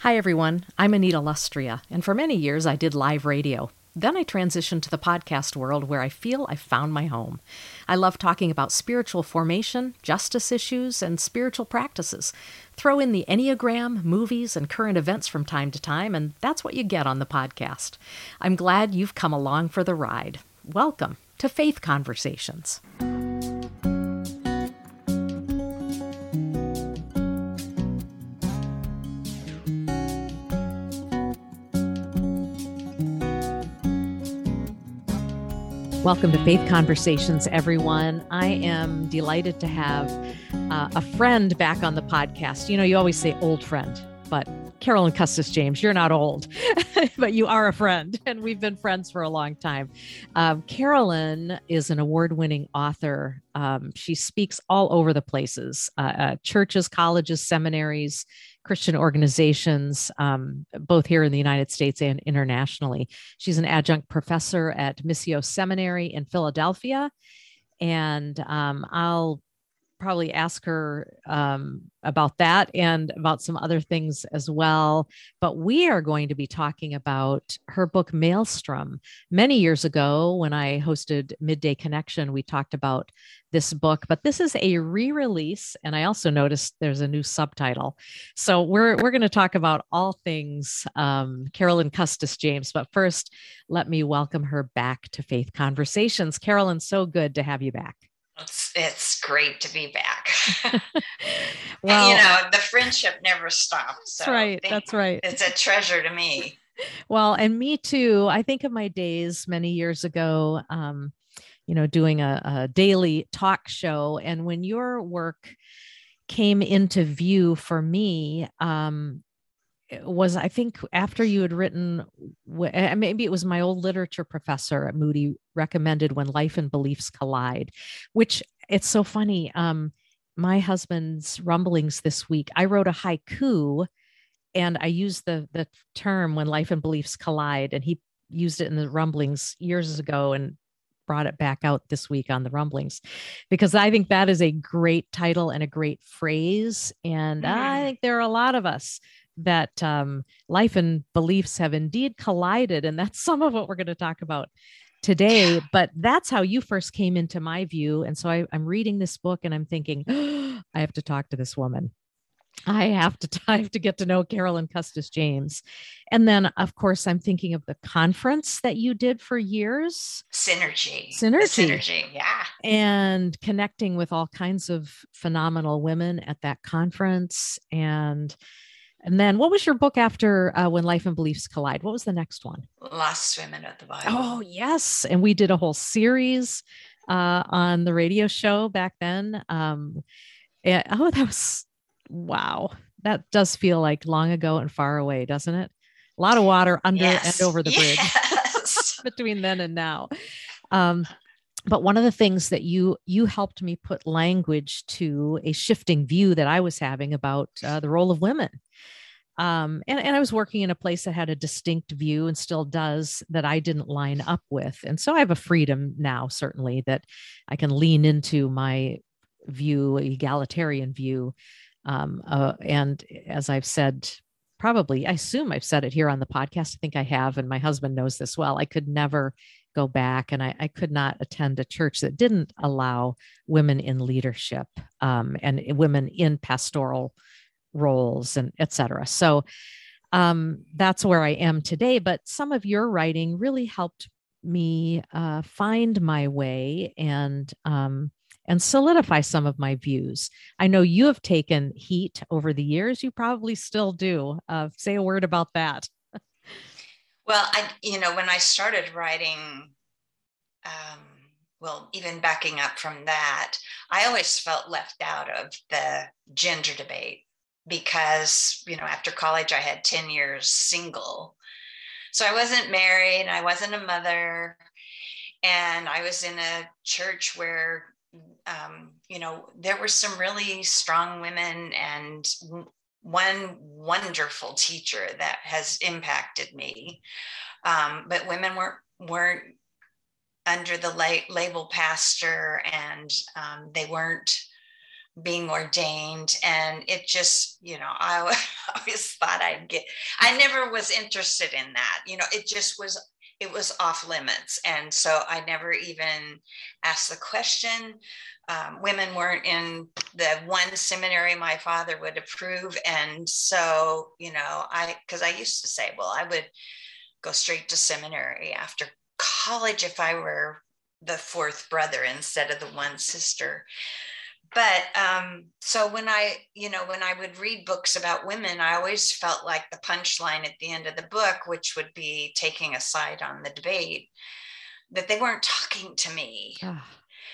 Hi, everyone. I'm Anita Lustrea, and for many years I did live radio. Then I transitioned to the podcast world where I feel I found my home. I love talking about spiritual formation, justice issues, and spiritual practices. Throw in the Enneagram, movies, and current events from time to time, and that's what you get on the podcast. I'm glad you've come along for the ride. Welcome to Faith Conversations. Welcome to Faith Conversations, everyone. I am delighted to have uh, a friend back on the podcast. You know, you always say old friend, but Carolyn Custis James, you're not old, but you are a friend, and we've been friends for a long time. Um, Carolyn is an award winning author. Um, she speaks all over the places uh, uh, churches, colleges, seminaries, Christian organizations, um, both here in the United States and internationally. She's an adjunct professor at Missio Seminary in Philadelphia. And um, I'll probably ask her um, about that and about some other things as well. But we are going to be talking about her book, Malestrom. Many years ago, when I hosted Midday Connection, we talked about this book, but this is a re-release, and I also noticed there's a new subtitle. So we're we're going to talk about all things um, Carolyn Custis James. But first, let me welcome her back to Faith Conversations. Carolyn, so good to have you back. It's, it's great to be back. well, and, you know, the friendship never stops. So that's right. That's right. It's a treasure to me. Well, and me too. I think of my days many years ago, um, you know, doing a, a daily talk show. And when your work came into view for me, um, was I think after you had written, maybe it was my old literature professor at Moody recommended when life and beliefs collide, which it's so funny. Um, my husband's rumblings this week, I wrote a haiku and I used the the term when life and beliefs collide, and he used it in the rumblings years ago and brought it back out this week on the rumblings because I think that is a great title and a great phrase. And mm. I think there are a lot of us that um, life and beliefs have indeed collided. And that's some of what we're going to talk about today. But that's how you first came into my view. And so I, am reading this book and I'm thinking, oh, I have to talk to this woman. I have to I have to get to know Carolyn Custis James. And then of course I'm thinking of the conference that you did for years. Synergy. Synergy. The synergy, yeah. And connecting with all kinds of phenomenal women at that conference and and then what was your book after uh, When Life and Beliefs Collide? What was the next one? Lost Women at the Bible. Oh, yes. And we did a whole series uh, on the radio show back then. Um, and, oh, that was, wow. That does feel like long ago and far away, doesn't it? A lot of water under yes. and over the bridge yes. between then and now. Um, but one of the things that you you helped me put language to a shifting view that I was having about uh, the role of women. Um, and, and I was working in a place that had a distinct view and still does that I didn't line up with. And so I have a freedom now, certainly, that I can lean into my view, egalitarian view. Um, uh, and as I've said, probably, I assume I've said it here on the podcast. I think I have, and my husband knows this well. I could never go back and I, I, could not attend a church that didn't allow women in leadership um, and women in pastoral roles and etc so um, that's where i am today but some of your writing really helped me uh, find my way and um, and solidify some of my views. I know you have taken heat over the years. You probably still do uh, say a word about that well, I, you know, when I started writing, um, well, even backing up from that, I always felt left out of the gender debate because, you know, after college, I had 10 years single. So I wasn't married, I wasn't a mother, and I was in a church where um, you know, there were some really strong women and one wonderful teacher that has impacted me. Um, but women weren't weren't under the la- label pastor, and um, they weren't being ordained. And it just you know i always thought i'd get i never was interested in that. You know it just was it was off limits. And so i never even asked the question um, women weren't in the one seminary my father would approve. And so you know i because i used to say well i would go straight to seminary after college if i were the fourth brother instead of the one sister. But um, so when I, you know, when I would read books about women, I always felt like the punchline at the end of the book, which would be taking a side on the debate, that they weren't talking to me.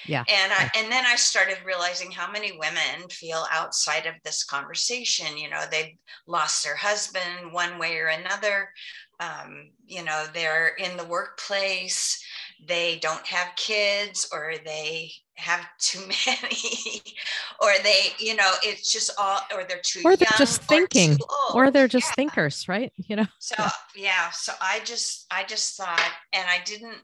Yeah. And I, and then I started realizing how many women feel outside of this conversation. You know, they've lost their husband one way or another. Um, you know, they're in the workplace they don't have kids or they have too many or they you know it's just all or they're too or they're just thinking or, or they're just yeah. thinkers right you know so yeah. yeah so i just i just thought and i didn't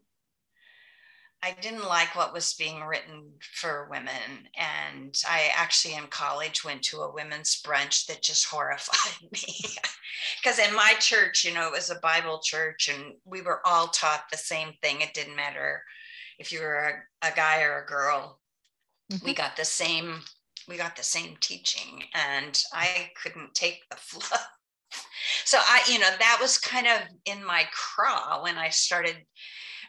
I didn't like what was being written for women. And I actually in college went to a women's brunch that just horrified me. Because in my church, you know, it was a Bible church and we were all taught the same thing. It didn't matter if you were a, a guy or a girl. Mm-hmm. We got the same, we got the same teaching. And I couldn't take the fluff. So I, you know, that was kind of in my craw when I started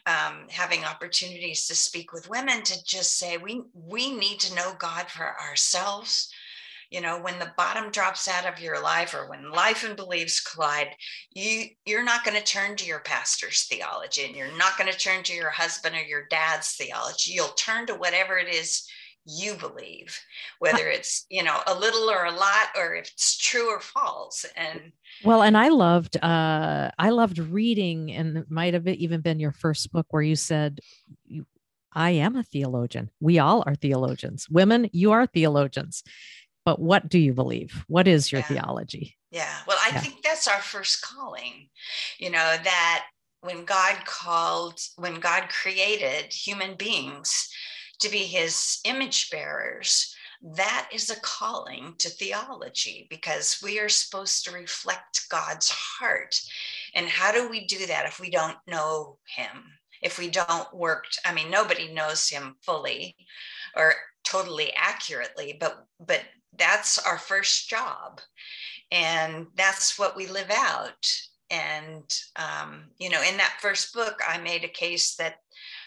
um, having opportunities to speak with women to just say we we need to know God for ourselves. You know, when the bottom drops out of your life, or when life and beliefs collide, you you're not going to turn to your pastor's theology, and you're not going to turn to your husband or your dad's theology. You'll turn to whatever it is you believe whether it's you know a little or a lot or if it's true or false and well and i loved uh i loved reading and it might have even been your first book where you said i am a theologian. We all are theologians. Women you are theologians. But what do you believe? What is your yeah. theology? Yeah. Well i yeah. think that's our first calling you know that when god called when god created human beings to be his image bearers, that is a calling to theology because we are supposed to reflect God's heart. And how do we do that if we don't know him? If we don't work, I mean, nobody knows him fully or totally accurately, but but that's our first job. And that's what we live out. And um, you know, in that first book, I made a case that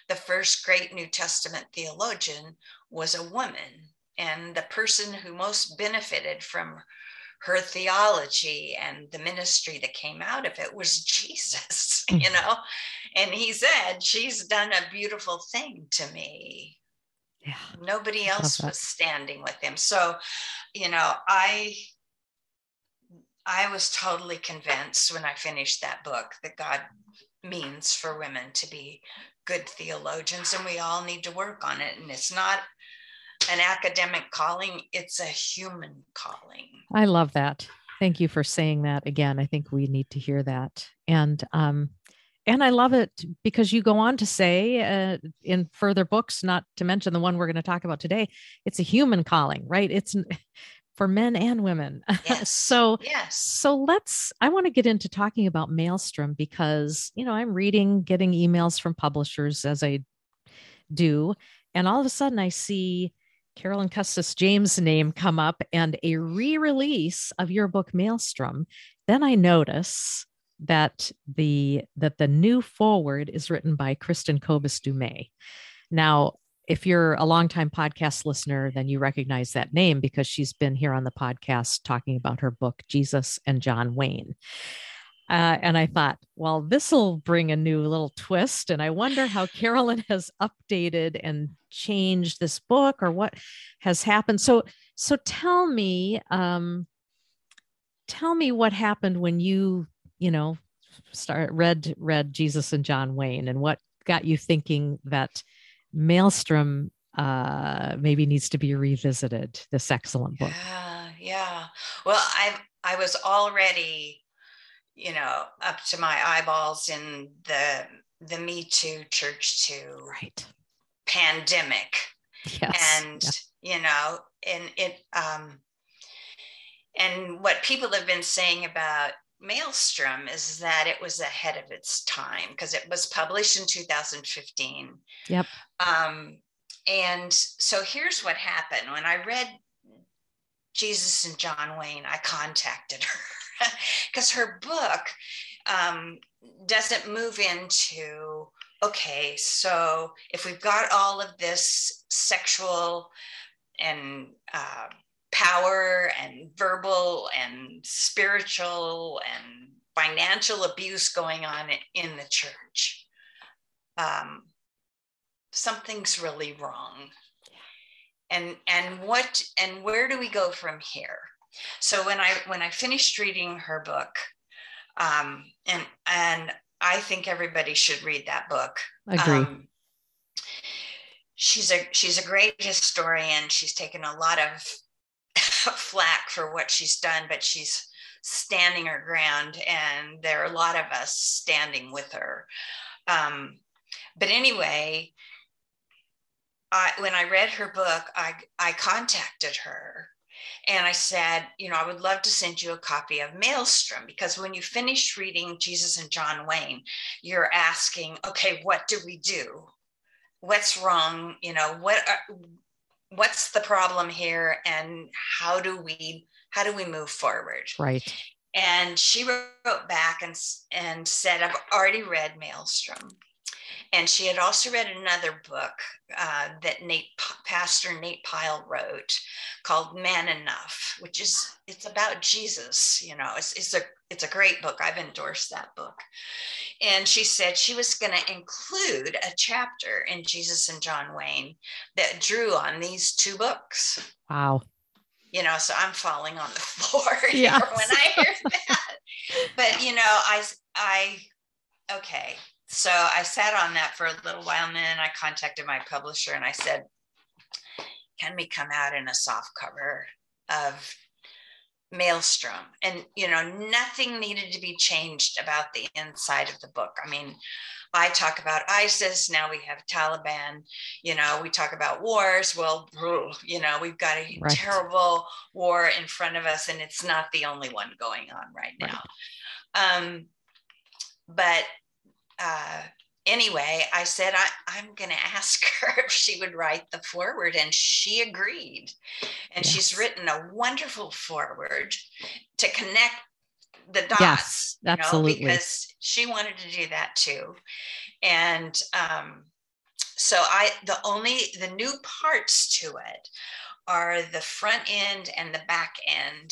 the first great New Testament theologian was a woman. And the person who most benefited from her theology and the ministry that came out of it was Jesus, hmm. you know? And he said, She's done a beautiful thing to me. Yeah. Nobody else was standing with him. So, you know, I I was totally convinced when I finished that book that God means for women to be good theologians and we all need to work on it. And it's not an academic calling it's a human calling. I love that. Thank you for saying that again. I think we need to hear that. And um and i love it because you go on to say uh, in further books not to mention the one we're going to talk about today it's a human calling right? It's for men and women. Yes. so yes. so let's I want to get into talking about Malestrom because, you know, I'm reading getting emails from publishers as I do and all of a sudden I see Carolyn Custis James' name come up and a re-release of your book Malestrom. Then I notice that the that the new foreword is written by Kristin Kobes Du Mez. Now, if you're a longtime podcast listener, then you recognize that name because she's been here on the podcast talking about her book, Jesus and John Wayne. Uh, and I thought, well, this will bring a new little twist. And I wonder how Carolyn has updated and changed this book or what has happened. So, so tell me, um, tell me what happened when you, you know, start read read Jesus and John Wayne, and what got you thinking that Malestrom uh, maybe needs to be revisited. This excellent book. Yeah, yeah. Well, I I was already, you know, up to my eyeballs in the the Me Too Church Too right pandemic, yes. and yeah. you know, and it, um, and what people have been saying about Malestrom is that it was ahead of its time because it was published in 2015. Yep. Um, and so here's what happened when I read Jesus and John Wayne, I contacted her because her book um, doesn't move into okay, so if we've got all of this sexual and uh, power and verbal and spiritual and financial abuse going on in the church. Um, something's really wrong. And and what and where do we go from here? So when I when I finished reading her book, um, and and I think everybody should read that book. Agree. Um, she's a she's a great historian. She's taken a lot of flack for what she's done, but she's standing her ground, and there are a lot of us standing with her. Um, but anyway, I, when I read her book, I, I contacted her and I said, you know, I would love to send you a copy of Malestrom because when you finish reading Jesus and John Wayne, you're asking, okay, what do we do? What's wrong? You know, what are, what's the problem here and how do we how do we move forward? Right. And she wrote back and, and said i've already read malestrom and she had also read another book uh, that Nate, Pastor Nate Pyle wrote called Man Enough, which is it's about Jesus. You know, it's, it's a it's a great book. I've endorsed that book. And she said she was going to include a chapter in Jesus and John Wayne that drew on these two books. Wow. You know, so I'm falling on the floor yeah. when I hear that. but you know, I I okay. So I sat on that for a little while and then I contacted my publisher and I said, can we come out in a soft cover of malestrom and you know nothing needed to be changed about the inside of the book i mean i talk about isis now we have taliban you know we talk about wars well you know we've got a right. terrible war in front of us and it's not the only one going on right now right. um but uh anyway, I said, I, am going to ask her if she would write the foreword, and she agreed. And yes. she's written a wonderful foreword to connect the dots. Yes, absolutely. Know, because she wanted to do that too. And um, so I, the only, the new parts to it are the front end and the back end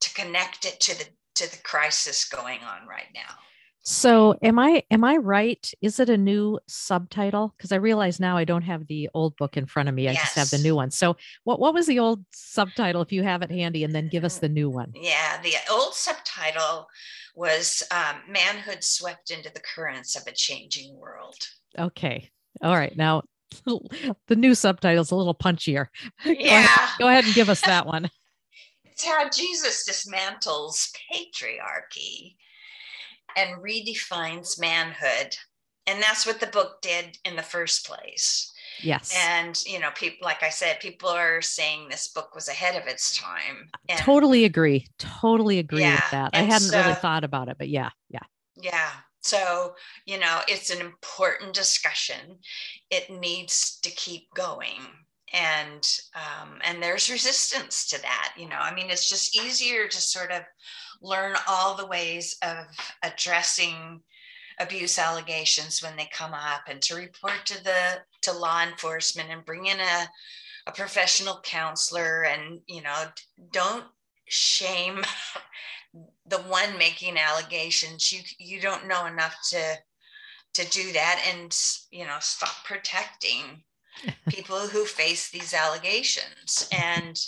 to connect it to the to the crisis going on right now. So am I am I right? Is it a new subtitle? Because I realize now I don't have the old book in front of me. I yes. just have the new one. So what what was the old subtitle if you have it handy and then give us the new one? Yeah, the old subtitle was um, Manhood Swept into the Currents of a Changing World. Okay. All right. Now the new subtitle is a little punchier. Yeah. go, ahead, go ahead and give us that one. It's how Jesus dismantles patriarchy and redefines manhood. And that's what the book did in the first place. Yes. And, you know, people, like I said, people are saying this book was ahead of its time. And, totally agree. Totally agree yeah, with that. I hadn't so, really thought about it, but yeah, yeah. Yeah. So, you know, it's an important discussion. It needs to keep going. And um, and there's resistance to that, you know. I mean, it's just easier to sort of learn all the ways of addressing abuse allegations when they come up and to report to the to law enforcement and bring in a, a professional counselor and you know don't shame the one making allegations you you don't know enough to to do that and you know stop protecting people who face these allegations and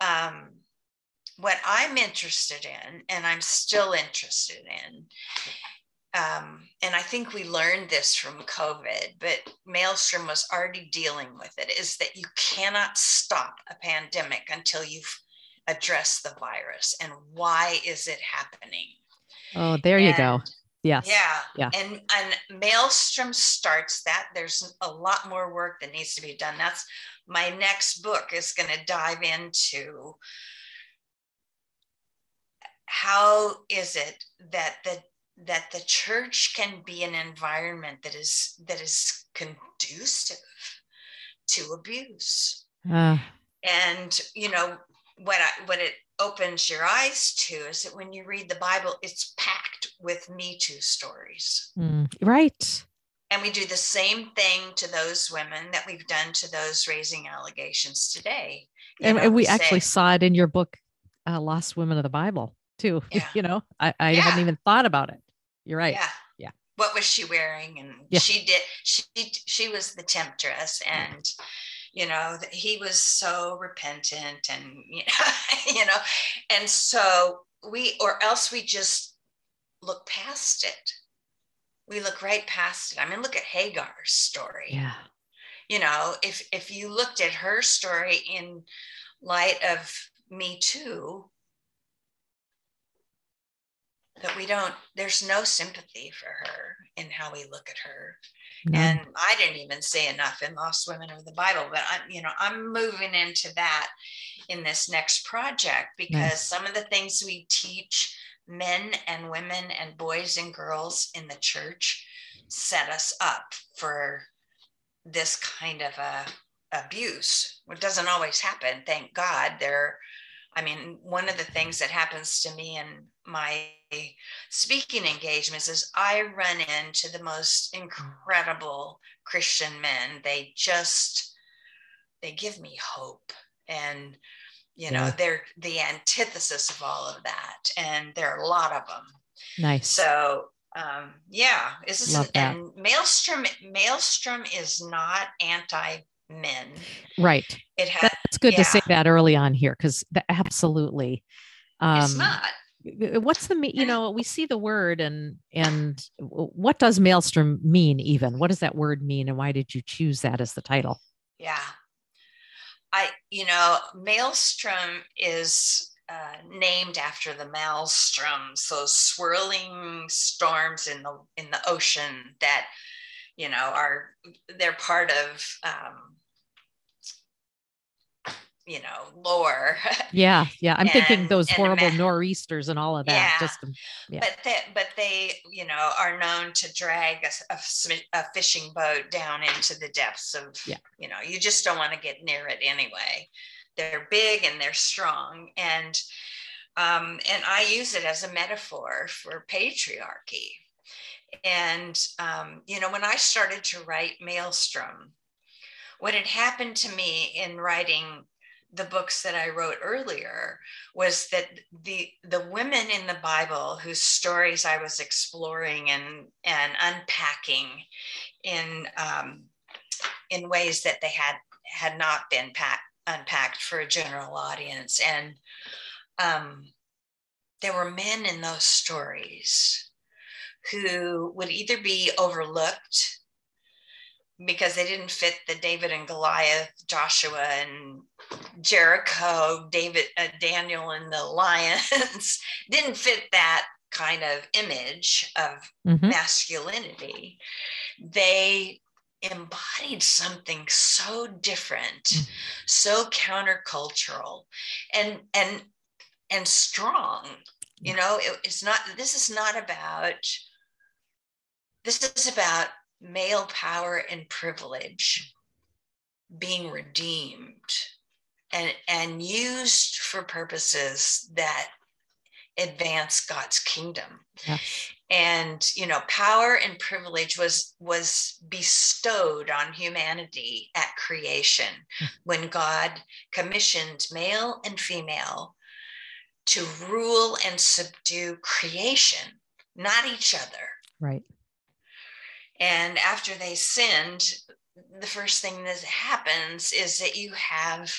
um what I'm interested in, and I'm still interested in, um, and I think we learned this from COVID, but Malestrom was already dealing with it, is that you cannot stop a pandemic until you've addressed the virus and why is it happening. Oh, there and, you go. Yes. Yeah. Yeah. And and Malestrom starts that. There's a lot more work that needs to be done. That's my next book is going to dive into how is it that the that the church can be an environment that is that is conducive to abuse Uh, and you know what I, what it opens your eyes to is that when you read the bible it's packed with me too stories mm, right. and we do the same thing to those women that we've done to those raising allegations today And, know, and we say- actually saw it in your book, uh, Lost Women of the Bible, too. Yeah. you know, I, I Yeah. hadn't even thought about it. You're right. Yeah. Yeah. What was she wearing? And Yeah. she did. She she was the temptress, and you know he was so repentant, and you know, you know, and so we, or else we just look past it. We look right past it. I mean, look at Hagar's story. Yeah. You know, if if you looked at her story in light of Me Too, that we don't there's no sympathy for her in how we look at her No. and i didn't even say enough in lost women of the bible but i'm you know i'm moving into that in this next project because Nice. some of the things we teach men and women and boys and girls in the church set us up for this kind of a abuse. It doesn't always happen thank god. There I mean, one of the things that happens to me in my speaking engagements is I run into the most incredible Christian men. They just they give me hope. And you know Yeah. they're the antithesis of all of that and there are a lot of them nice. so um yeah this is that. and malestrom malestrom is not anti men right. it has That's good to say that early on here because absolutely. Um, it's not what's the you know we see the word and and what does maelstrom mean even what does that word mean and why did you choose that as the title Yeah. I, you know, Malestrom is uh, named after the maelstroms, those swirling storms in the in the ocean that, you know, are they're part of, um, you know, lore. yeah yeah i'm thinking those horrible ma- nor'easters and all of that Yeah. just um, Yeah. But they, but they, you know, are known to drag a, a a fishing boat down into the depths of, Yeah. you know, you just don't want to get near it anyway. They're big and they're strong, and um, and I use it as a metaphor for patriarchy. And um, you know, when I started to write Malestrom, what had happened to me in writing the books that I wrote earlier was that the the women in the Bible whose stories I was exploring and and unpacking in um, in ways that they had had not been packed, unpacked for a general audience, and um, there were men in those stories who would either be overlooked because they didn't fit the David and Goliath, Joshua and Jericho, David, uh, Daniel and the lions didn't fit that kind of image of Mhm. masculinity. They embodied something so different, Mm. so countercultural, and and and strong. You know, it, it's not. This is not about. This is about male power and privilege being redeemed and and used for purposes that advance God's kingdom. And you know power and privilege was was bestowed on humanity at creation hmm. when god commissioned male and female to rule and subdue creation not each other. Right and after they sinned the first thing that happens is that you have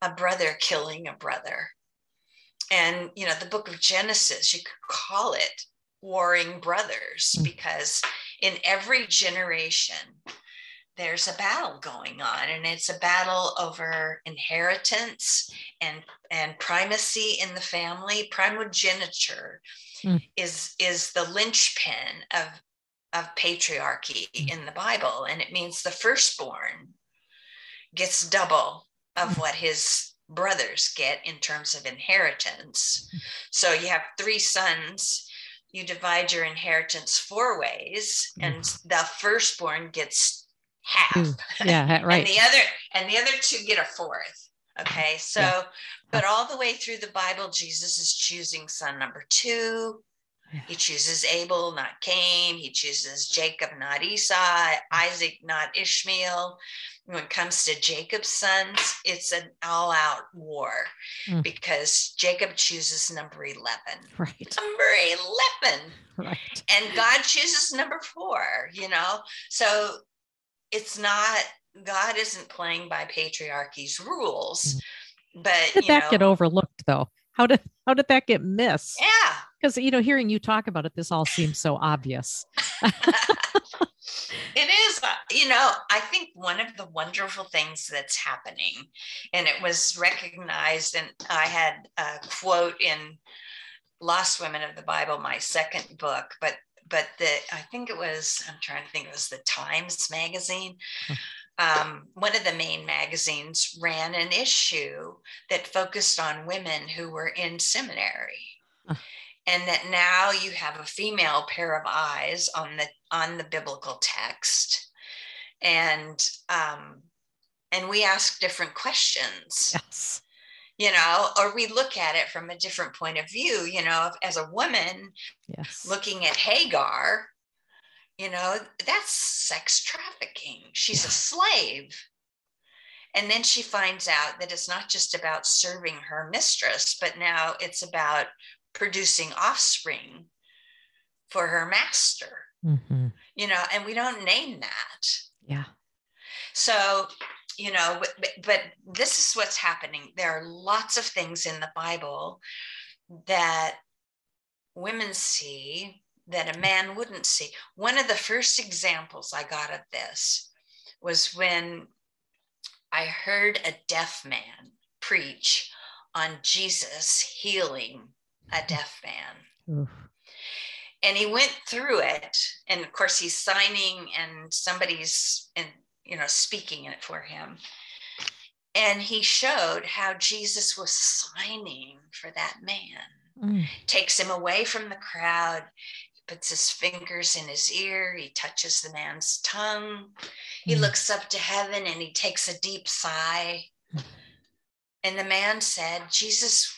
a brother killing a brother and you know the book of genesis you could call it warring brothers Mm. because in every generation there's a battle going on and it's a battle over inheritance and and primacy in the family primogeniture mm. is is the linchpin of of patriarchy mm. in the Bible, and it means the firstborn gets double of mm. what his brothers get in terms of inheritance. Mm. So you have three sons. You divide your inheritance four ways, and the firstborn gets half. Yeah, right. and the other and the other two get a fourth. Okay, so yeah. but all the way through the Bible, Jesus is choosing son number two. He chooses Abel, not Cain. He chooses Jacob, not Esau, Isaac, not Ishmael. When it comes to Jacob's sons, it's an all out war mm. because Jacob chooses number 11. Right. Number 11. Right. And God chooses number four, you know? So it's not, God isn't playing by patriarchy's rules. Mm. But did that know, get overlooked though? How did how did that get missed? Yeah. Because you know, hearing you talk about it, this all seems so obvious. it is, uh, you know, I think one of the wonderful things that's happening, and it was recognized, and I had a quote in Lost Women of the Bible, my second book, but but the I think it was I'm trying to think it was the Times magazine. Um, one of the main magazines ran an issue that focused on women who were in seminary. And that now you have a female pair of eyes on the on the biblical text, and um, and we ask different questions. Yes you know, or we look at it from a different point of view, you know, as a woman yes. looking at Hagar, you know, that's sex trafficking. She's a slave. And then she finds out that it's not just about serving her mistress, but now it's about producing offspring for her master. Mm-hmm. You know, and we don't name that. Yeah. So you know but, but this is what's happening there are lots of things in the bible that women see that a man wouldn't see one of the first examples i got of this was when i heard a deaf man preach on jesus healing a deaf man Oof. and he went through it and of course he's signing and somebody's and you know, speaking it for him. And he showed how Jesus was signing for that man, mm. takes him away from the crowd, He puts his fingers in his ear, he touches the man's tongue, he mm. looks up to heaven and he takes a deep sigh. Mm. And the man said, Jesus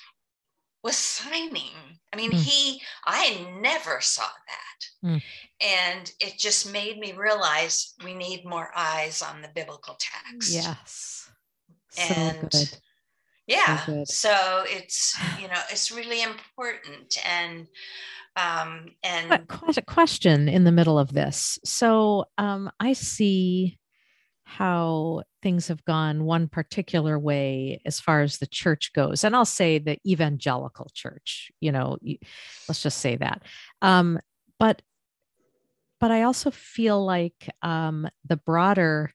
was signing. I mean, mm. he, I never saw that. Mm. And it just made me realize we need more eyes on the biblical text. Yes. And so yeah, so, so, it's, you know, it's really important. And, um, and a question in the middle of this. So um, I see how things have gone one particular way as far as the church goes and i'll say the evangelical church you know let's just say that. Um, but but i also feel like um, the broader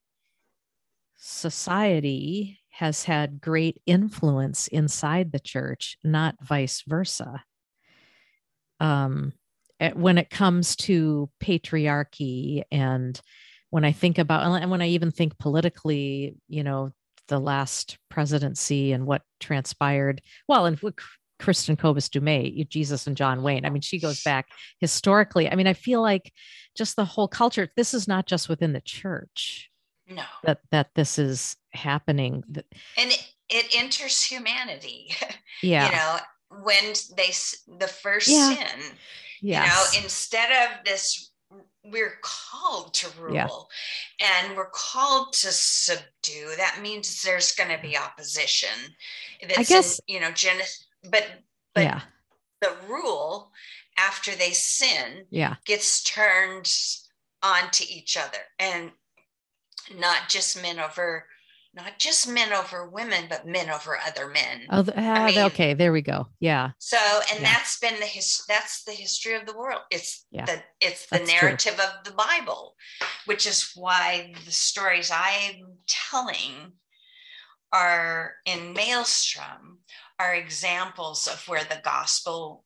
society has had great influence inside the church not vice versa. Um, when it comes to patriarchy and when I think about, and when I even think politically, you know, the last presidency and what transpired, well, and Kristin Kobes Du Mez, Jesus and John Wayne. I mean, she goes back historically. I mean, I feel like just the whole culture, this is not just within the church. No. That that this is happening. And it, it enters humanity. Yeah. you know, when they the first yeah. sin, yes. you know, instead of this we're called to rule yeah. and we're called to subdue that means there's going to be opposition That's i guess in, you know gen- but but yeah. the rule after they sin yeah gets turned onto each other and not just men over not just men over women, but men over other men. Oh, uh, I mean, okay. There we go. Yeah. So, and yeah. that's been the his, that's the history of the world. It's yeah. the it's the that's narrative true. of the Bible, which is why the stories I'm telling are in Malestrom are examples of where the gospel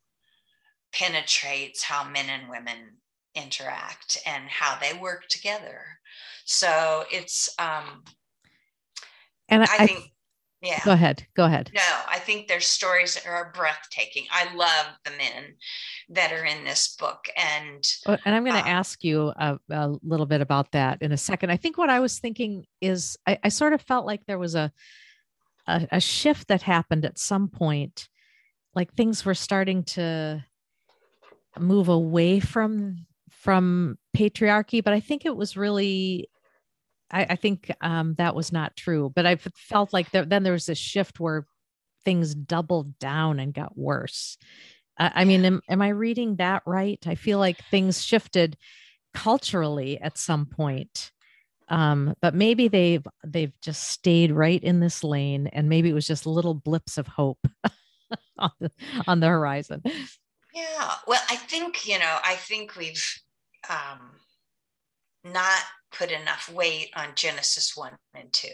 penetrates how men and women interact and how they work together. So it's um and I, I think yeah. Go ahead. Go ahead. No, I think there's stories that are breathtaking. I love the men that are in this book. And oh, and I'm going to uh, ask you a, a, little bit about that in a second. I think what I was thinking is I, I sort of felt like there was a, a, a shift that happened at some point. Like things were starting to move away from from patriarchy, but I think it was really I, I think um, that was not true, but I felt like there, then there was this shift where things doubled down and got worse. Uh, I mean, am, am I reading that right? I feel like things shifted culturally at some point. Um, but maybe they've they've just stayed right in this lane, and maybe it was just little blips of hope on, the, on the horizon. Yeah, well, I think you know, I think we've um, not put enough weight on Genesis 1 and 2.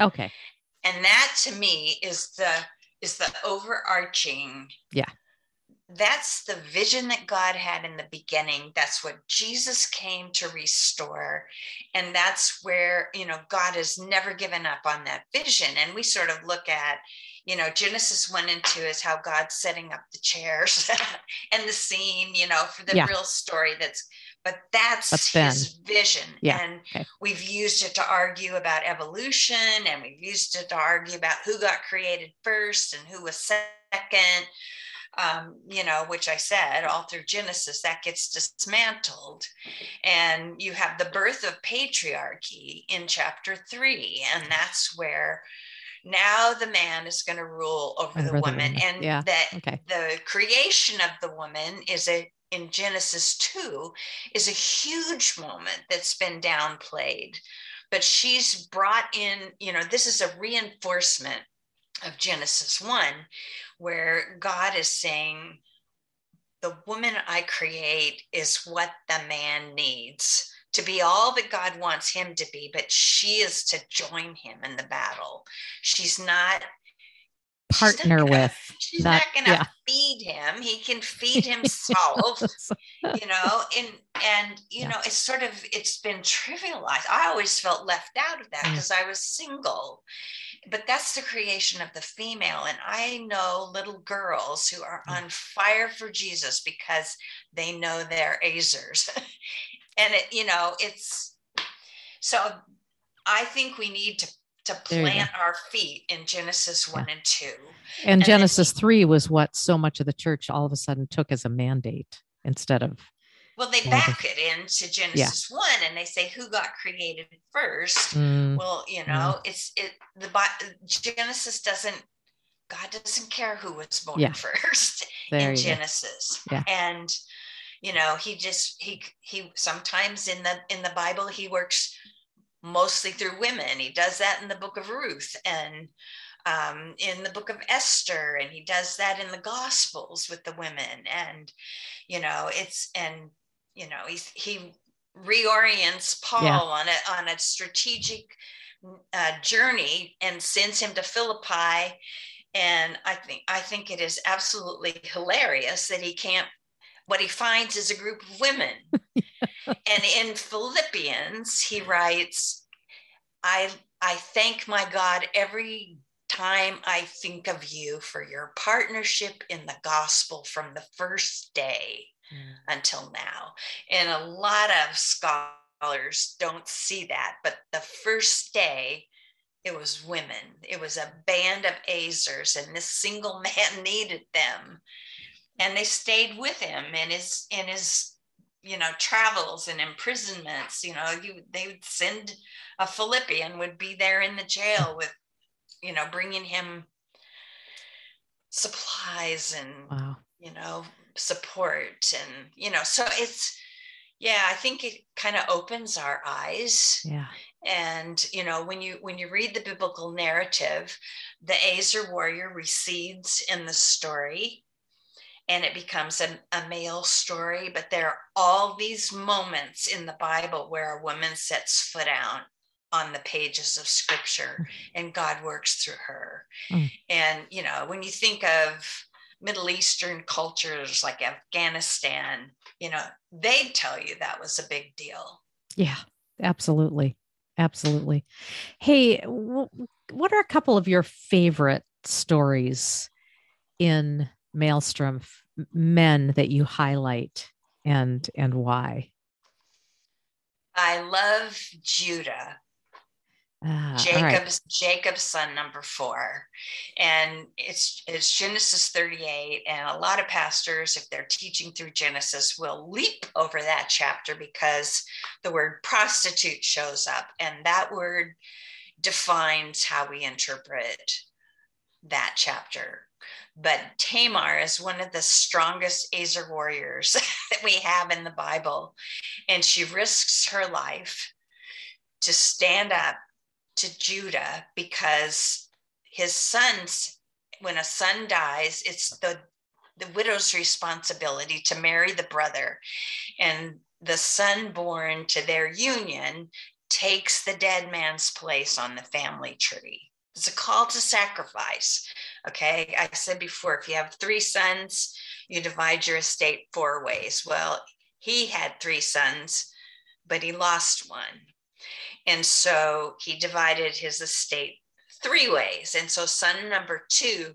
Okay. And that to me is the is the overarching Yeah. That's the vision that God had in the beginning. That's what Jesus came to restore. And that's where, you know, God has never given up on that vision. And we sort of look at, you know, Genesis 1 and 2 is how God's setting up the chairs and the scene, you know, for the yeah. real story that's but that's his vision. Yeah. And okay. we've used it to argue about evolution and we've used it to argue about who got created first and who was second. Um, you know, which I said all through Genesis, that gets dismantled. And you have the birth of patriarchy in chapter three. And that's where now the man is going to rule over, over the, woman. woman. And yeah. that okay. the creation of the woman is a in Genesis 2 is a huge moment that's been downplayed. But she's brought in, you know, this is a reinforcement of Genesis 1, where God is saying, The woman I create is what the man needs to be all that God wants him to be, but she is to join him in the battle. She's not partner gonna, with. She's that, not going to yeah. feed him. He can feed himself, you know, and, and, you yeah. know, it's sort of, it's been trivialized. I always felt left out of that because mm. I was single, but that's the creation of the female. And I know little girls who are mm. on fire for Jesus because they know they're ezers. and it, you know, it's, so I think we need to to plant our feet in Genesis 1 yeah. and 2. And, and Genesis 3 was what so much of the church all of a sudden took as a mandate instead of well, they back it into Genesis yeah. one, and they say who got created first. Mm. Well, you know, mm. it's it. The Genesis doesn't. God doesn't care who was born yeah. first there in Genesis, and you know, he just he he sometimes in the in the Bible he works mostly through women. He does that in the book of Ruth and um, in the book of Esther, and he does that in the Gospels with the women. And, you know, it's, and, you know, he's, he reorients Paul yeah. on a, on a strategic uh, journey and sends him to Philippi. And I think, I think it is absolutely hilarious that he can't what he finds is a group of women. and in Philippians, he writes, I, I thank my God every time I think of you for your partnership in the gospel from the first day mm. until now. And a lot of scholars don't see that, but the first day, it was women. It was a band of ezers, and this single man needed them and they stayed with him in his in his you know travels and imprisonments you know you, they would send a philippian would be there in the jail with you know bringing him supplies and wow. you know support and you know so it's yeah i think it kind of opens our eyes. Yeah. And you know when you when you read the biblical narrative the ezer warrior recedes in the story and it becomes a, a male story. But there are all these moments in the Bible where a woman sets foot out on the pages of scripture and God works through her. Mm. And, you know, when you think of Middle Eastern cultures like Afghanistan, you know, they'd tell you that was a big deal. Yeah, absolutely. Absolutely. Hey, w- what are a couple of your favorite stories in Malestrom men that you highlight and and why? I love Judah. Ah, Jacob's right. Jacob's son number four, and it's it's Genesis 38. And a lot of pastors, if they're teaching through Genesis, will leap over that chapter because the word prostitute shows up, and that word defines how we interpret that chapter. But Tamar is one of the strongest Ezer warriors that we have in the Bible. And she risks her life to stand up to Judah because his sons, when a son dies, it's the the widow's responsibility to marry the brother. And the son born to their union takes the dead man's place on the family tree. It's a call to sacrifice. Okay. I said before, if you have three sons, you divide your estate four ways. Well, he had three sons, but he lost one. And so he divided his estate three ways. And so son number two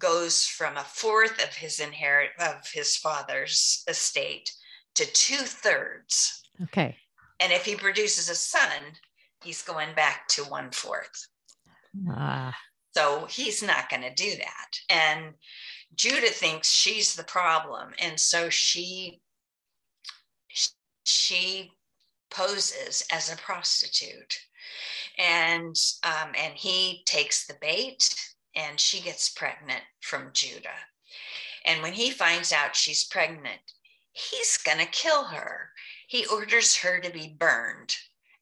goes from a fourth of his inherit of his father's estate to two thirds. Okay. And if he produces a son, he's going back to one fourth. Ah. So he's not going to do that. And Judah thinks she's the problem. And so she she poses as a prostitute. And um, and he takes the bait and she gets pregnant from Judah. And when he finds out she's pregnant, he's going to kill her. He orders her to be burned.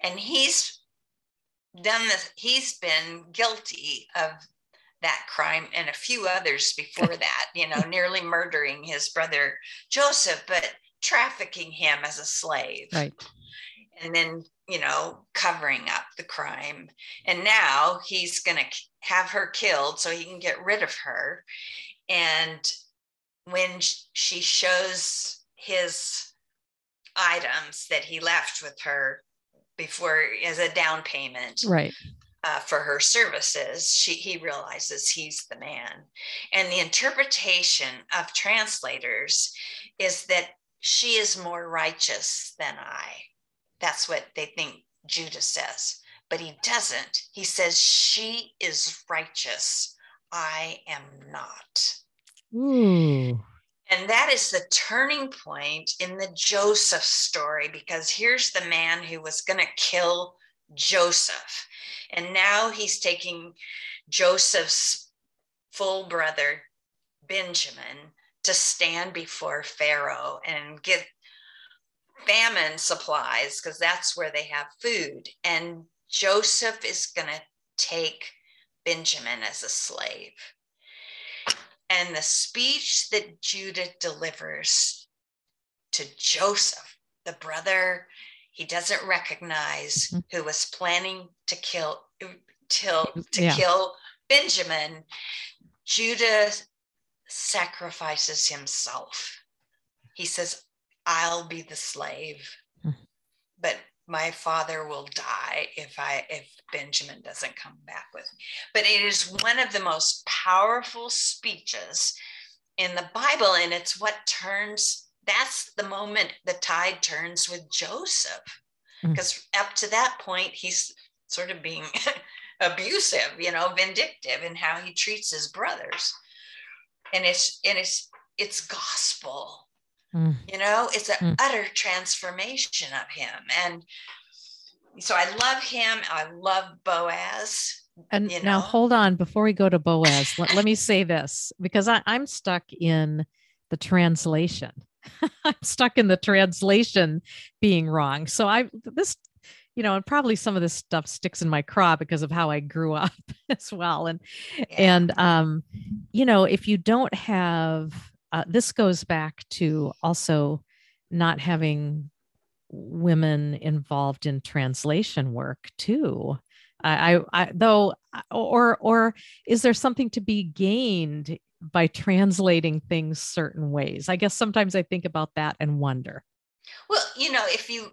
And he's done this, he's been guilty of that crime and a few others before that, you know, nearly murdering his brother Joseph, but trafficking him as a slave. Right. And then, you know, covering up the crime. And now he's going to have her killed so he can get rid of her. And when she shows his items that he left with her before as a down payment right. uh, for her services she he realizes he's the man. And the interpretation of translators is that she is more righteous than i. That's what they think judah says. But he doesn't. He says she is righteous. I am not. Ooh. And that is the turning point in the Joseph story because here's the man who was going to kill Joseph. And now he's taking Joseph's full brother, Benjamin, to stand before Pharaoh and get famine supplies because that's where they have food. And Joseph is going to take Benjamin as a slave. And the speech that Judah delivers to Joseph, the brother he doesn't recognize, mm-hmm. who was planning to kill till to yeah. kill Benjamin, Judah sacrifices himself. He says, I'll be the slave. Mm-hmm. But my father will die if i if benjamin doesn't come back with me. But it is one of the most powerful speeches in the bible and it's what turns that's the moment the tide turns with joseph because mm. up to that point he's sort of being abusive you know vindictive in how he treats his brothers. And it's and it's it's gospel Mm. You know, it's an mm. utter transformation of him. And so I love him. I love Boaz. And you know? now hold on before we go to Boaz, let, let me say this because I, I'm stuck in the translation. I'm stuck in the translation being wrong. So I this you know, and probably some of this stuff sticks in my craw because of how I grew up as well. And yeah. and um, you know, if you don't have uh, this goes back to also not having women involved in translation work too. I, I, though or or is there something to be gained by translating things certain ways? I guess sometimes i think about that and wonder. Well you know if you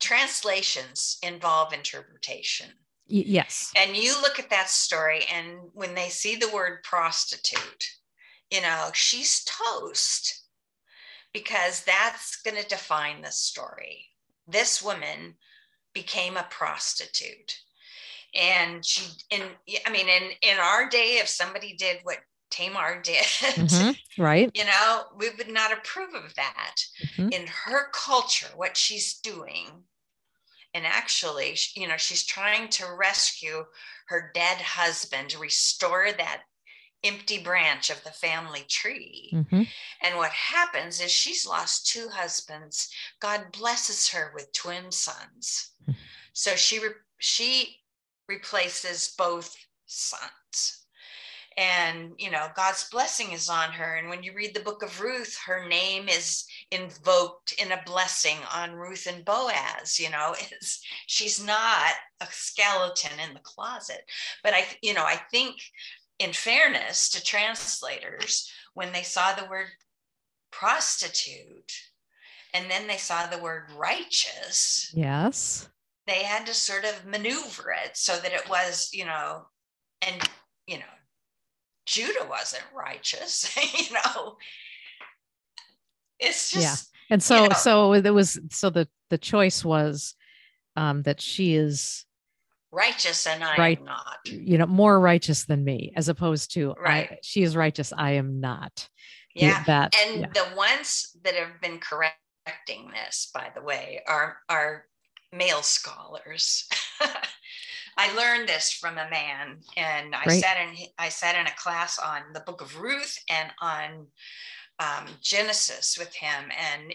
translations involve interpretation. Y- yes. And you look at that story and when they see the word prostitute you know she's toast because that's going to define the story this woman became a prostitute and she in i mean in in our day if somebody did what tamar did mm-hmm. right you know we would not approve of that mm-hmm. in her culture what she's doing and actually you know she's trying to rescue her dead husband restore that empty branch of the family tree. Mm-hmm. And what happens is she's lost two husbands. God blesses her with twin sons. Mm-hmm. So she re- she replaces both sons. And you know, God's blessing is on her. And when you read the book of Ruth, her name is invoked in a blessing on Ruth and Boaz. You know, it's, she's not a skeleton in the closet. But I, you know, I think in fairness to translators, when they saw the word prostitute and then they saw the word righteous, yes, they had to sort of maneuver it so that it was, you know, and, you know, Judah wasn't righteous, you know. It's just, yeah. And so, you know, so it was, so the, the choice was um, that she is righteous and I right, am not. You know, more righteous than me, as opposed to right. I, she is righteous, I am not. Yeah. That, and yeah. the ones that have been correcting this, by the way, are are male scholars. I learned this from a man, and I sat in I sat in a class on the Book of Ruth and on um, Genesis with him, and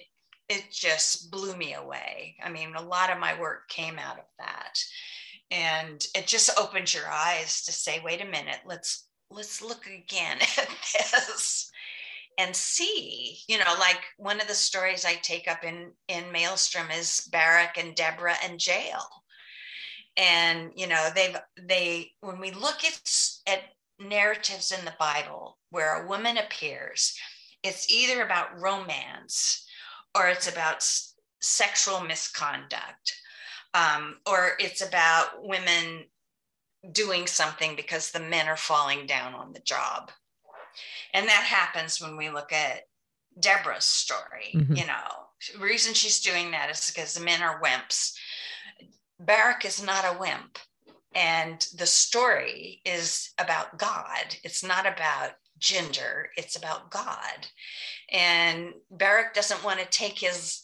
it just blew me away. I mean, a lot of my work came out of that and it just opens your eyes to say wait a minute let's let's look again at this and see. You know like one of the stories i take up in in malestrom is barak and deborah and jael. And you know they've they when we look at at narratives in the bible where a woman appears it's either about romance or it's about sexual misconduct um, or it's about women doing something because the men are falling down on the job. And that happens when we look at Deborah's story. Mm-hmm. You know, the reason she's doing that is because the men are wimps. Barak is not a wimp. And the story is about God. It's not about gender, it's about God. And Barak doesn't want to take his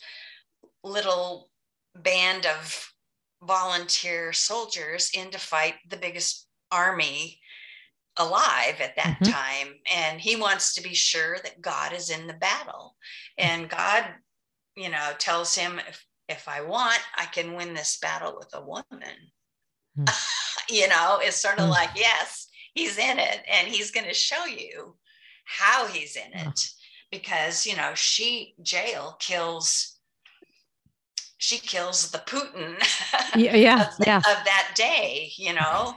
little band of volunteer soldiers in to fight the biggest army alive at that mm-hmm. time. And he wants to be sure that god is in the battle. And god you know tells him if if i want i can win this battle with a woman. Mm. you know it's sort of mm. like yes he's in it. And he's going to show you how he's in it. Because you know she Jael kills she kills the Putin yeah, yeah, of, the, yeah. of that day, you know?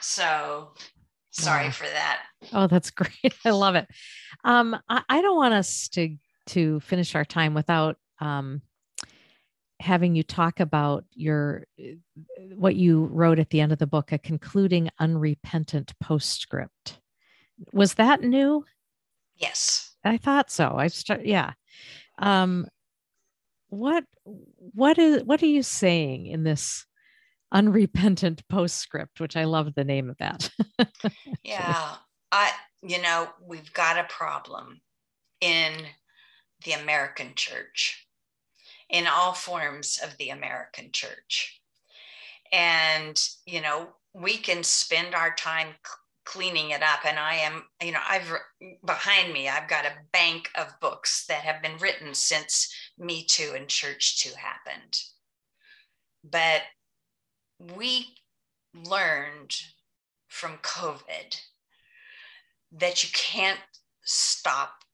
So sorry for that. Oh, that's great. I love it. Um, I, I, don't want us to to finish our time without um, having you talk about your what you wrote at the end of the book, a concluding unrepentant postscript. Was that new? Yes. I thought so. I start yeah. Um, what what is what are you saying in this unrepentant postscript which i love the name of that? Yeah i you know we've got a problem in the american church in all forms of the american church. And you know we can spend our time cleaning it up and i am you know i've behind me i've got a bank of books that have been written since me too and church too happened. But we learned from covid that you can't stop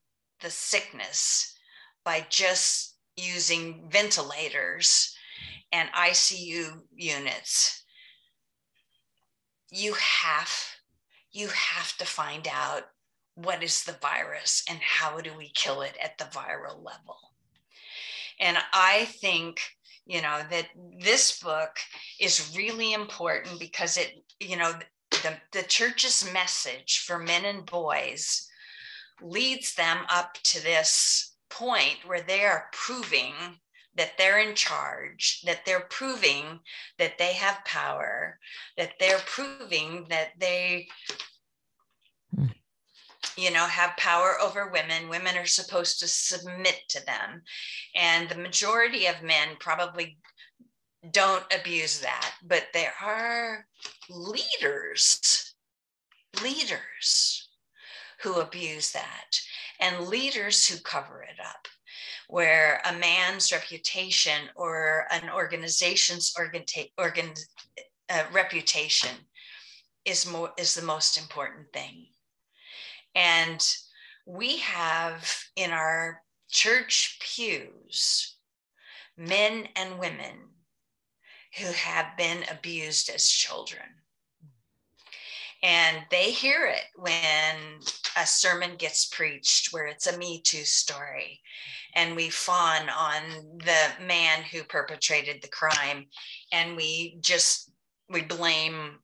the sickness by just using ventilators and icu units. You have you have to find out what is the virus and how do we kill it at the viral level. And i think you know that this book is really important because it you know the, the church's message for men and boys leads them up to this point where they are proving that they're in charge, that they're proving that they have power, that they're proving that they, hmm. you know, have power over women. Women are supposed to submit to them. And the majority of men probably don't abuse that, but there are leaders, leaders who abuse that, and leaders who cover it up where a man's reputation or an organization's organ, organ uh, reputation is more is the most important thing. And we have in our church pews men and women who have been abused as children and they hear it when a sermon gets preached where it's a Me Too story. And we fawn on the man who perpetrated the crime. And we just, we blame,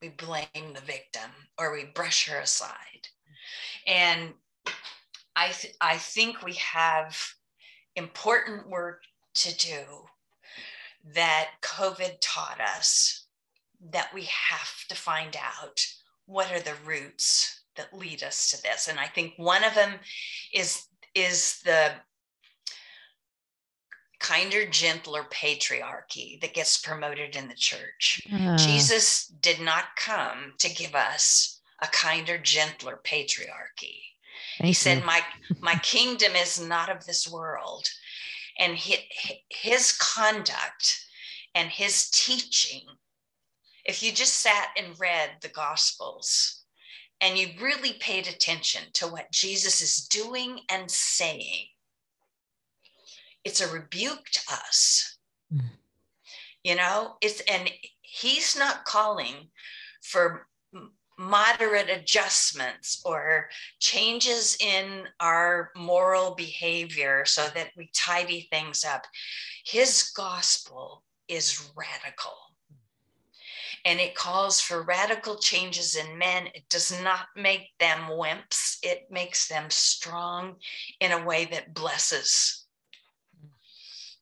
we blame the victim or we brush her aside. And I, th- I think we have important work to do that COVID taught us that we have to find out what are the roots that lead us to this. And i think one of them is is the kinder gentler patriarchy that gets promoted in the church. Jesus did not come to give us a kinder gentler patriarchy. Thank he you. said my my kingdom is not of this world. And his, his conduct and his teaching if you just sat and read the Gospels and you really paid attention to what Jesus is doing and saying, it's a rebuke to us. Mm. You know, it's and he's not calling for moderate adjustments or changes in our moral behavior so that we tidy things up. His gospel is radical and it calls for radical changes in men. It does not make them wimps, it makes them strong in a way that blesses.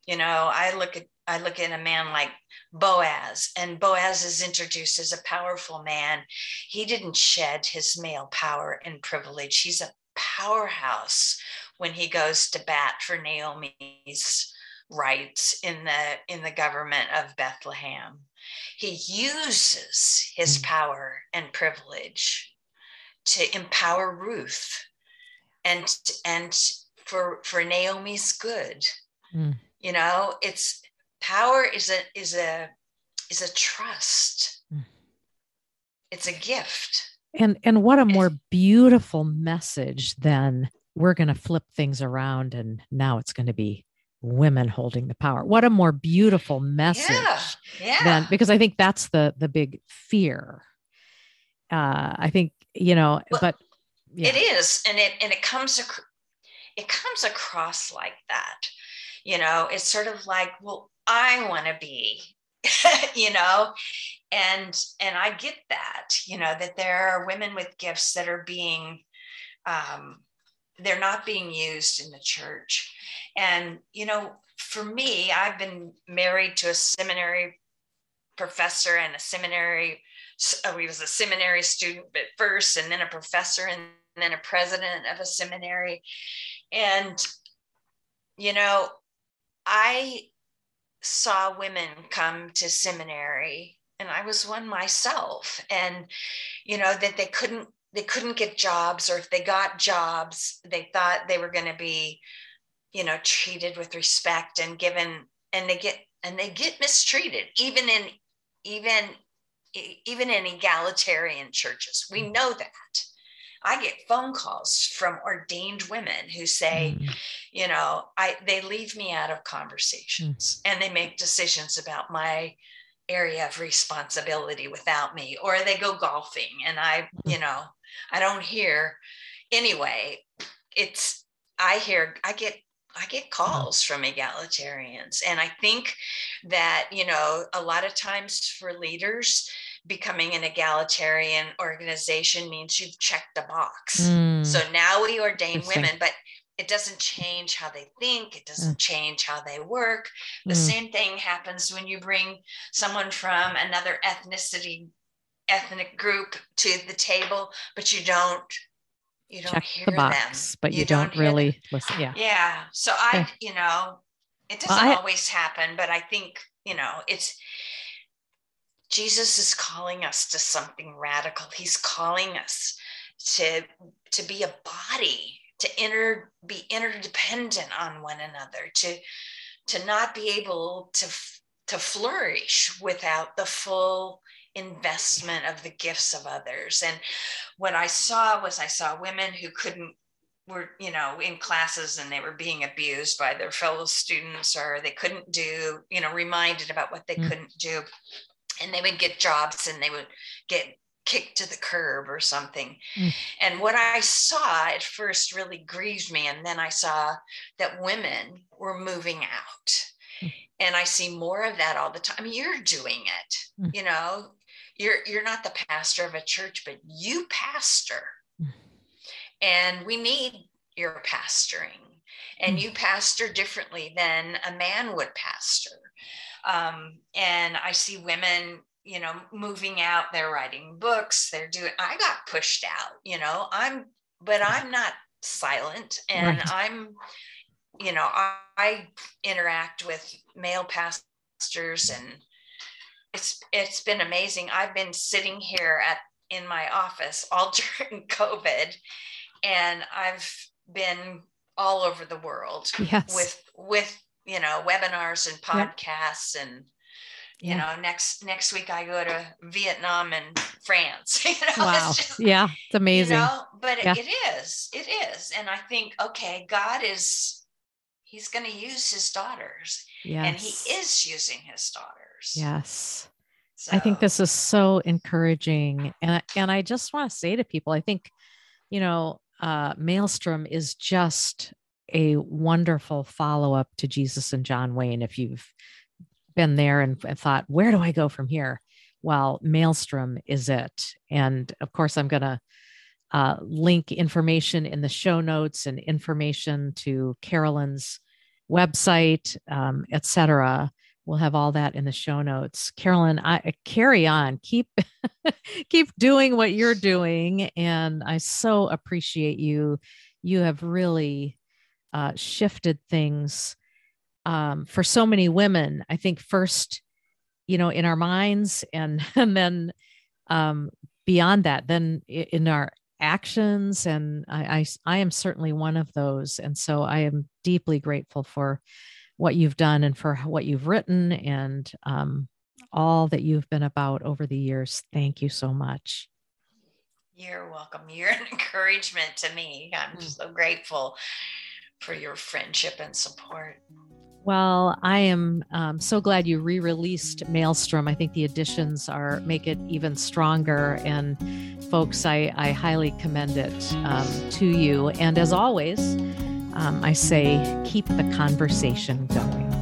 You know, I look at I look at a man like Boaz, and Boaz is introduced as a powerful man. He didn't shed his male power and privilege. He's a powerhouse when he goes to bat for Naomi's rights in the in the government of Bethlehem. He uses his mm. power and privilege to empower Ruth and and for for Naomi's good. Mm. You know, it's power is a is a is a trust. Mm. It's a gift. And and what a more beautiful message than we're going to flip things around and now it's going to be women holding the power what a more beautiful message yeah, yeah. than because i think that's the the big fear uh i think you know well, but yeah. it is and it and it comes ac- it comes across like that you know it's sort of like well i want to be you know and and i get that you know that there are women with gifts that are being um they're not being used in the church. And, you know, for me, I've been married to a seminary professor and a seminary, uh, he was a seminary student at first, and then a professor, and then a president of a seminary. And, you know, I saw women come to seminary and I was one myself and you know that they couldn't they couldn't get jobs or if they got jobs they thought they were going to be you know treated with respect and given and they get and they get mistreated even in even even in egalitarian churches we mm. know that i get phone calls from ordained women who say mm. you know i they leave me out of conversations mm. and they make decisions about my area of responsibility without me or they go golfing and i mm-hmm. you know i don't hear anyway it's i hear i get I get calls from egalitarians. And I think that, you know, a lot of times for leaders, becoming an egalitarian organization means you've checked the box. Mm. So now we ordain women, but it doesn't change how they think it doesn't mm. change how they work the mm. same thing happens when you bring someone from another ethnicity ethnic group to the table but you don't you don't Check hear the box them. but you, you don't, don't really them. listen yeah yeah so i you know it doesn't well, I, always happen but i think you know it's jesus is calling us to something radical he's calling us to to be a body to inter be interdependent on one another to to not be able to to flourish without the full investment of the gifts of others and what i saw was i saw women who couldn't were you know in classes and they were being abused by their fellow students or they couldn't do you know reminded about what they mm. couldn't do and they would get jobs and they would get kicked to the curb or something. Mm. And what I saw at first really grieved me. And then I saw that women were moving out. Mm. And I see more of that all the time. You're doing it, mm. you know, you're you're not the pastor of a church, but you pastor. Mm. And we need your pastoring. And mm. you pastor differently than a man would pastor. Um, and I see women you know moving out they're writing books they're doing i got pushed out you know i'm but i'm not silent and right. i'm you know I, I, interact with male pastors and it's it's been amazing i've been sitting here at in my office all during covid and i've been all over the world yes. with with you know webinars and podcasts yep. and you yeah. know next next week i go to vietnam and france you know, wow just, yeah it's amazing you know but yeah. it, it is it is and i think okay god is he's going to use his daughters yes. and he is using his daughters yes so. i think this is so encouraging and and i just want to say to people i think you know uh malestrom is just a wonderful follow-up to jesus and john wayne if you've been there and, and thought, where do I go from here? Well, Malestrom is it. And of course, I'm going to uh, link information in the show notes and information to Carolyn's website, um, etc. We'll have all that in the show notes. Carolyn, I carry on. Keep keep doing what you're doing, and I so appreciate you. You have really uh, shifted things um, for so many women, I think first, you know, in our minds and, and then um, beyond that, then in our actions. And I, I, I am certainly one of those. And so I am deeply grateful for what you've done and for what you've written and um, all that you've been about over the years. Thank you so much. You're welcome. You're an encouragement to me. I'm mm. so grateful for your friendship and support. Well, I am um, so glad you re-released Malestrom. I think the additions are make it even stronger. And folks, I, I highly commend it um, to you. And as always, um, I say keep the conversation going.